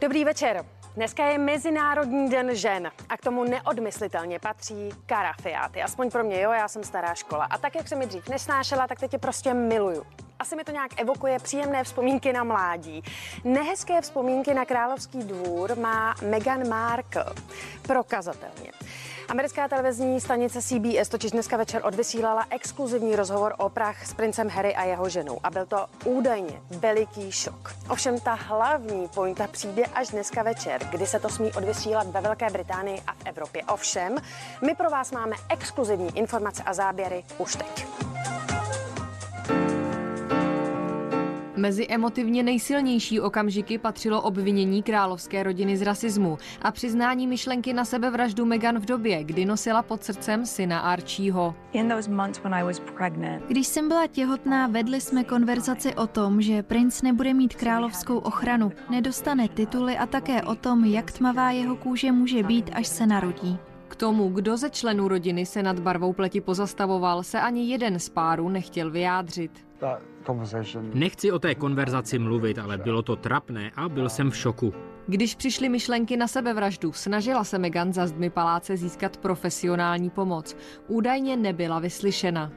Dobrý večer. Dneska je Mezinárodní den žen a k tomu neodmyslitelně patří karafiáty. Aspoň pro mě, jo, já jsem stará škola. A tak, jak jsem mi dřív nesnášela, tak teď je prostě miluju. Asi mi to nějak evokuje příjemné vzpomínky na mládí. Nehezké vzpomínky na královský dvůr má Meghan Markle. Prokazatelně. Americká televizní stanice CBS totiž dneska večer odvysílala exkluzivní rozhovor o prach s princem Harry a jeho ženou. A byl to údajně veliký šok. Ovšem ta hlavní pointa přijde až dneska večer, kdy se to smí odvysílat ve Velké Británii a v Evropě. Ovšem, my pro vás máme exkluzivní informace a záběry už teď. Mezi emotivně nejsilnější okamžiky patřilo obvinění královské rodiny z rasismu a přiznání myšlenky na sebevraždu Meghan v době, kdy nosila pod srdcem syna Archieho. Když jsem byla těhotná, vedli jsme konverzaci o tom, že princ nebude mít královskou ochranu, nedostane tituly a také o tom, jak tmavá jeho kůže může být, až se narodí. K tomu, kdo ze členů rodiny se nad barvou pleti pozastavoval, se ani jeden z párů nechtěl vyjádřit. Nechci o té konverzaci mluvit, ale bylo to trapné a byl jsem v šoku. Když přišly myšlenky na sebevraždu, snažila se Megan za zdmi paláce získat profesionální pomoc. Údajně nebyla vyslyšena.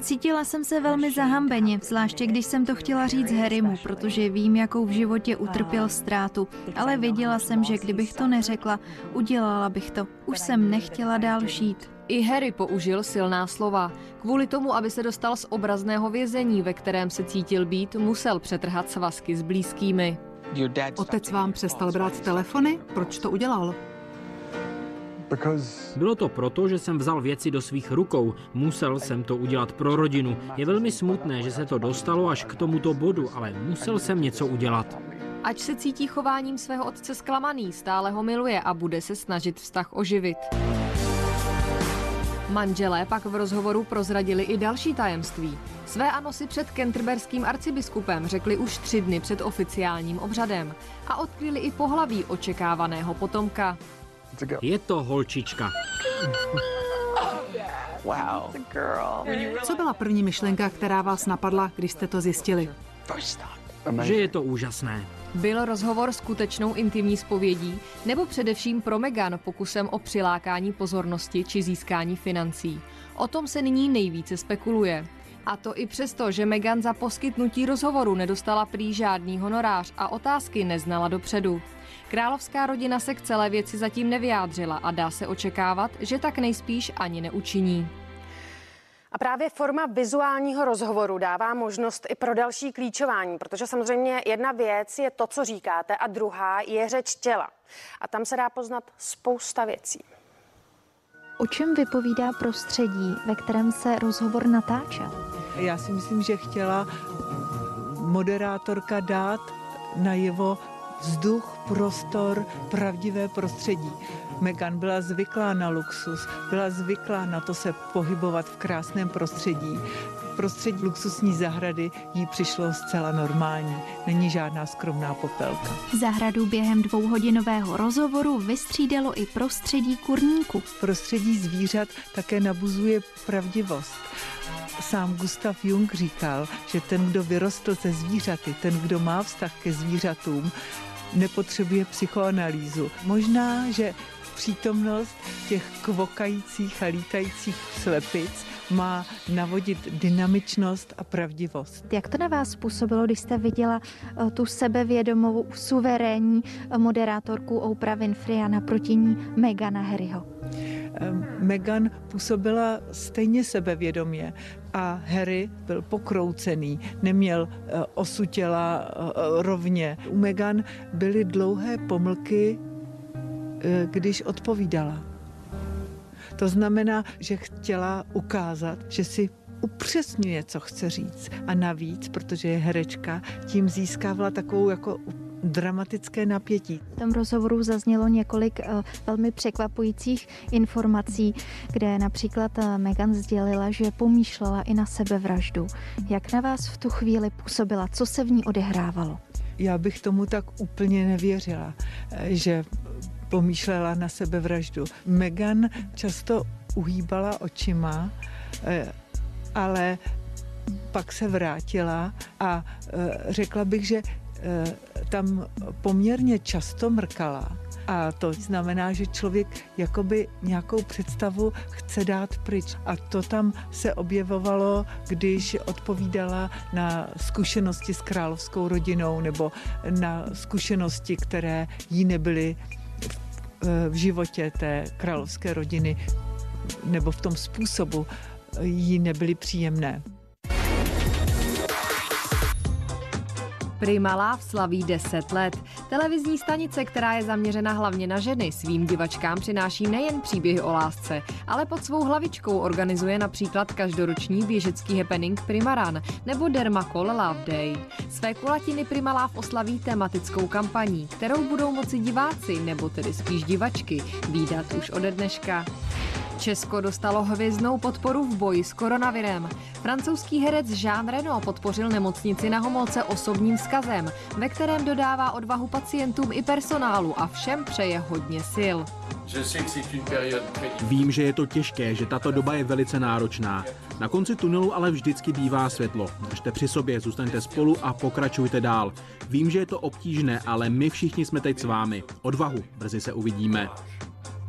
Cítila jsem se velmi zahambeně, zvláště když jsem to chtěla říct Harrymu, protože vím, jakou v životě utrpěl ztrátu. Ale věděla jsem, že kdybych to neřekla, udělala bych to. Už jsem nechtěla dál žít. I Harry použil silná slova. Kvůli tomu, aby se dostal z obrazného vězení, ve kterém se cítil být, musel přetrhat svazky s blízkými. Otec vám přestal brát telefony? Proč to udělal? Bylo to proto, že jsem vzal věci do svých rukou. Musel jsem to udělat pro rodinu. Je velmi smutné, že se to dostalo až k tomuto bodu, ale musel jsem něco udělat. Ať se cítí chováním svého otce zklamaný, stále ho miluje a bude se snažit vztah oživit. Manželé pak v rozhovoru prozradili i další tajemství. Své ano si před kenterberským arcibiskupem řekli už tři dny před oficiálním obřadem a odkryli i pohlaví očekávaného potomka. Je to holčička. Co byla první myšlenka, která vás napadla, když jste to zjistili? Že je to úžasné. Byl rozhovor skutečnou intimní spovědí nebo především pro Megan pokusem o přilákání pozornosti či získání financí? O tom se nyní nejvíce spekuluje. A to i přesto, že Megan za poskytnutí rozhovoru nedostala prý žádný honorář a otázky neznala dopředu. Královská rodina se k celé věci zatím nevyjádřila a dá se očekávat, že tak nejspíš ani neučiní. A právě forma vizuálního rozhovoru dává možnost i pro další klíčování, protože samozřejmě jedna věc je to, co říkáte, a druhá je řeč těla. A tam se dá poznat spousta věcí. O čem vypovídá prostředí, ve kterém se rozhovor natáčel? Já si myslím, že chtěla moderátorka dát najevo vzduch, prostor, pravdivé prostředí. Megan byla zvyklá na luxus, byla zvyklá na to se pohybovat v krásném prostředí. Prostředí luxusní zahrady jí přišlo zcela normální. Není žádná skromná popelka. Zahradu během dvouhodinového rozhovoru vystřídalo i prostředí kurníku. Prostředí zvířat také nabuzuje pravdivost. Sám Gustav Jung říkal, že ten, kdo vyrostl ze zvířaty, ten, kdo má vztah ke zvířatům, nepotřebuje psychoanalýzu. Možná, že přítomnost těch kvokajících a lítajících slepic má navodit dynamičnost a pravdivost. Jak to na vás působilo, když jste viděla eh, tu sebevědomou, suverénní eh, moderátorku Oprah Winfrey a naproti ní Megana Harryho? Megan působila stejně sebevědomě a Harry byl pokroucený, neměl eh, osu těla rovně. U Megan byly dlouhé pomlky když odpovídala. To znamená, že chtěla ukázat, že si upřesňuje, co chce říct. A navíc, protože je herečka, tím získávala takovou jako dramatické napětí. V tom rozhovoru zaznělo několik uh, velmi překvapujících informací, kde například uh, Megan sdělila, že pomýšlela i na sebevraždu. Jak na vás v tu chvíli působila? Co se v ní odehrávalo? Já bych tomu tak úplně nevěřila, že pomýšlela na sebevraždu. Megan často uhýbala očima, eh, ale pak se vrátila a eh, řekla bych, že eh, tam poměrně často mrkala. A to znamená, že člověk jakoby nějakou představu chce dát pryč. A to tam se objevovalo, když odpovídala na zkušenosti s královskou rodinou nebo na zkušenosti, které jí nebyly v životě té královské rodiny nebo v tom způsobu jí nebyly příjemné. Prima Love slaví 10 let. Televizní stanice, která je zaměřena hlavně na ženy, svým divačkám přináší nejen příběhy o lásce, ale pod svou hlavičkou organizuje například každoroční běžecký happening Primaran nebo Dermacol Love Day. Své kulatiny Prima Love oslaví tematickou kampaní, kterou budou moci diváci, nebo tedy spíš divačky, výdat už ode dneška. Česko dostalo hvězdnou podporu v boji s koronavirem. Francouzský herec Jean Reno podpořil nemocnici na Homolce osobním vzkazem, ve kterém dodává odvahu pacientům i personálu a všem přeje hodně sil. Vím, že je to těžké, že tato doba je velice náročná. Na konci tunelu ale vždycky bývá světlo. Držte při sobě, zůstaňte spolu a pokračujte dál. Vím, že je to obtížné, ale my všichni jsme teď s vámi. Odvahu, brzy se uvidíme.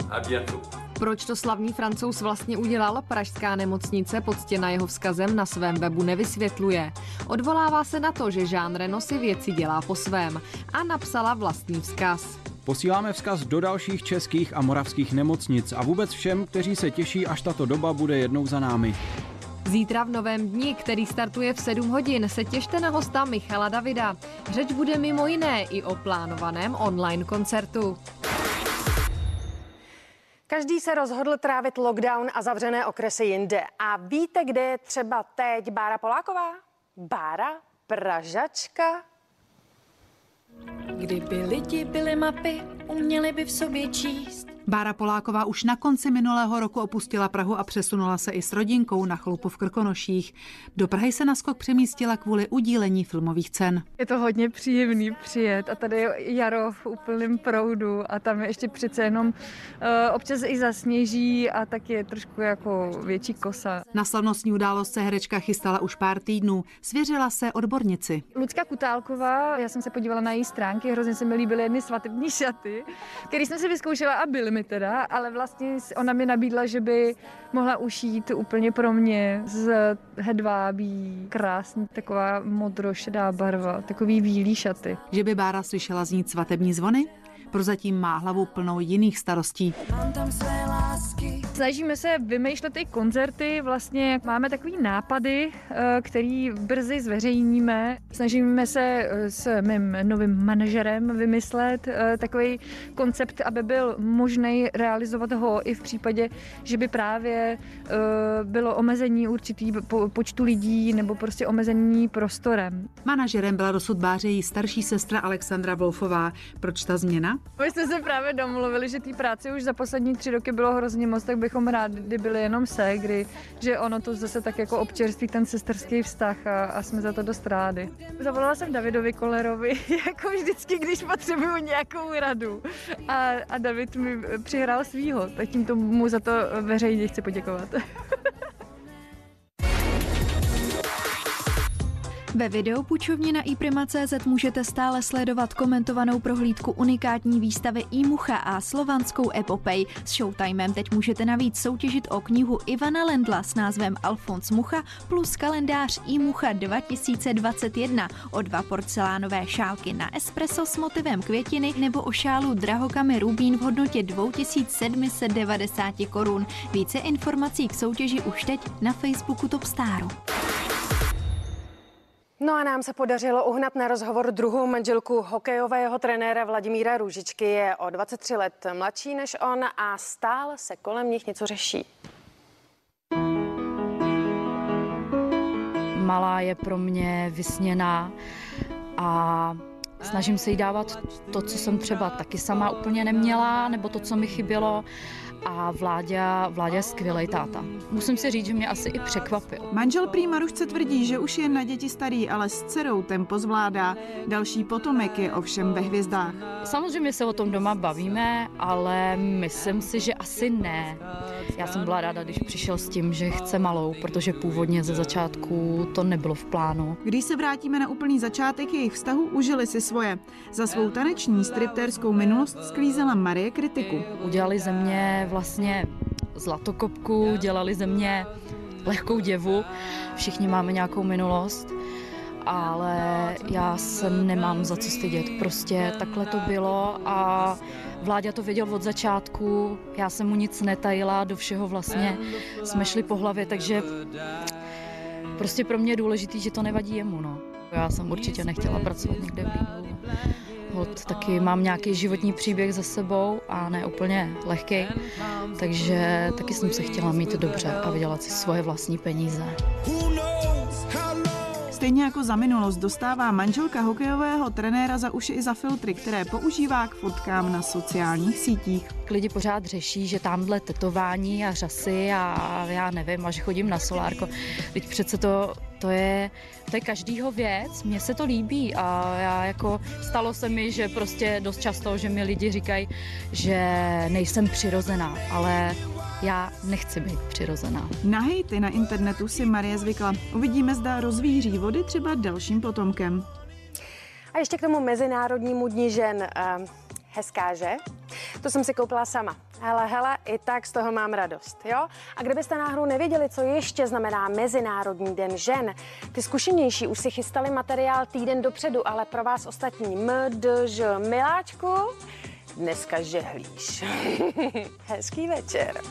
A bientôt. Proč to slavný francouz vlastně udělal, pražská nemocnice podstěna jeho vzkazem na svém webu nevysvětluje. Odvolává se na to, že Jean Reno si věci dělá po svém a napsala vlastní vzkaz. Posíláme vzkaz do dalších českých a moravských nemocnic a vůbec všem, kteří se těší, až tato doba bude jednou za námi. Zítra v novém dni, který startuje v 7 hodin, se těšte na hosta Michala Davida. Řeč bude mimo jiné i o plánovaném online koncertu. Každý se rozhodl trávit lockdown a zavřené okresy jinde. A víte, kde je třeba teď Bára Poláková? Bára Pražačka? Kdyby lidi byly mapy, uměli by v sobě číst Bára Poláková už na konci minulého roku opustila Prahu a přesunula se i s rodinkou na chloupu v Krkonoších. Do Prahy se naskok přemístila kvůli udílení filmových cen. Je to hodně příjemný přijet a tady je jaro v úplném proudu a tam je ještě přece jenom uh, občas i zasněží a tak je trošku jako větší kosa. Na slavnostní událost se herečka chystala už pár týdnů. Svěřila se odbornici. Lucka Kutálková, já jsem se podívala na její stránky, hrozně se mi líbily jedny svatební šaty, které jsem si vyzkoušela a byly mi mi teda, ale vlastně ona mi nabídla, že by mohla ušít úplně pro mě z hedvábí, krásný, taková modrošedá barva, takový bílý šaty. Že by Bára slyšela znít svatební zvony? Prozatím má hlavu plnou jiných starostí. Mám tam své Snažíme se vymýšlet i koncerty, vlastně máme takový nápady, eh, který brzy zveřejníme. Snažíme se eh, s mým novým manažerem vymyslet eh, takový koncept, aby byl možný realizovat ho i v případě, že by právě bylo omezení určitý počtu lidí nebo prostě omezení prostorem. Manažerem byla dosud Báře její starší sestra Alexandra Wolfová. Proč ta změna? My jsme se právě domluvili, že té práce už za poslední tři roky bylo hrozně moc, tak bychom rádi byli jenom ségry, že ono to zase tak jako občerství ten sesterský vztah a, a jsme za to dost rádi. Zavolala jsem Davidovi Kolerovi, jako vždycky, když potřebuju nějakou radu. A, a David mi přihrál svýho, tak tímto mu za to veřejně chci poděkovat. Ve videu půjčovně na iPrima.cz můžete stále sledovat komentovanou prohlídku unikátní výstavy Imucha a slovanskou epopej. S Showtimem teď můžete navíc soutěžit o knihu Ivana Lendla s názvem Alfons Mucha plus kalendář Imucha 2021 o dva porcelánové šálky na espresso s motivem květiny nebo o šálu drahokamy Rubín v hodnotě 2790 korun. Více informací k soutěži už teď na Facebooku Topstaru. No a nám se podařilo uhnat na rozhovor druhou manželku hokejového trenéra Vladimíra Růžičky. Je o 23 let mladší než on a stále se kolem nich něco řeší. Malá je pro mě vysněná a snažím se jí dávat to, co jsem třeba taky sama úplně neměla, nebo to, co mi chybělo a Vláďa, Vláďa je skvělý táta. Musím si říct, že mě asi i překvapil. Manžel prý Marušce tvrdí, že už je na děti starý, ale s dcerou tempo zvládá. Další potomek je ovšem ve hvězdách. Samozřejmě se o tom doma bavíme, ale myslím si, že asi ne. Já jsem byla ráda, když přišel s tím, že chce malou, protože původně ze začátku to nebylo v plánu. Když se vrátíme na úplný začátek jejich vztahu, užili si svoje. Za svou taneční striptérskou minulost sklízela Marie kritiku. Udělali ze mě vlastně zlatokopku, dělali ze mě lehkou děvu. Všichni máme nějakou minulost ale já se nemám za co stydět. Prostě takhle to bylo a Vláďa to věděl od začátku, já jsem mu nic netajila, do všeho vlastně jsme šli po hlavě, takže prostě pro mě je důležitý, že to nevadí jemu. No. Já jsem určitě nechtěla pracovat někde v. Hod, taky mám nějaký životní příběh za sebou a ne úplně lehký, takže taky jsem se chtěla mít dobře a vydělat si svoje vlastní peníze. Stejně jako za minulost dostává manželka hokejového trenéra za uši i za filtry, které používá k fotkám na sociálních sítích. Lidi pořád řeší, že tamhle tetování a řasy a já nevím, a že chodím na solárko. Teď přece to, to je, to je každýho věc, mně se to líbí a já jako stalo se mi, že prostě dost často, že mi lidi říkají, že nejsem přirozená, ale já nechci být přirozená. Na hejty na internetu si Marie zvykla. Uvidíme, zda rozvíří vody třeba dalším potomkem. A ještě k tomu Mezinárodnímu dní žen. Uh, hezká, že? To jsem si koupila sama. Hele, hele, i tak z toho mám radost, jo? A kdybyste náhodou nevěděli, co ještě znamená Mezinárodní den žen, ty zkušenější už si chystali materiál týden dopředu, ale pro vás ostatní MDŽ miláčku, dneska žehlíš. Hezký večer.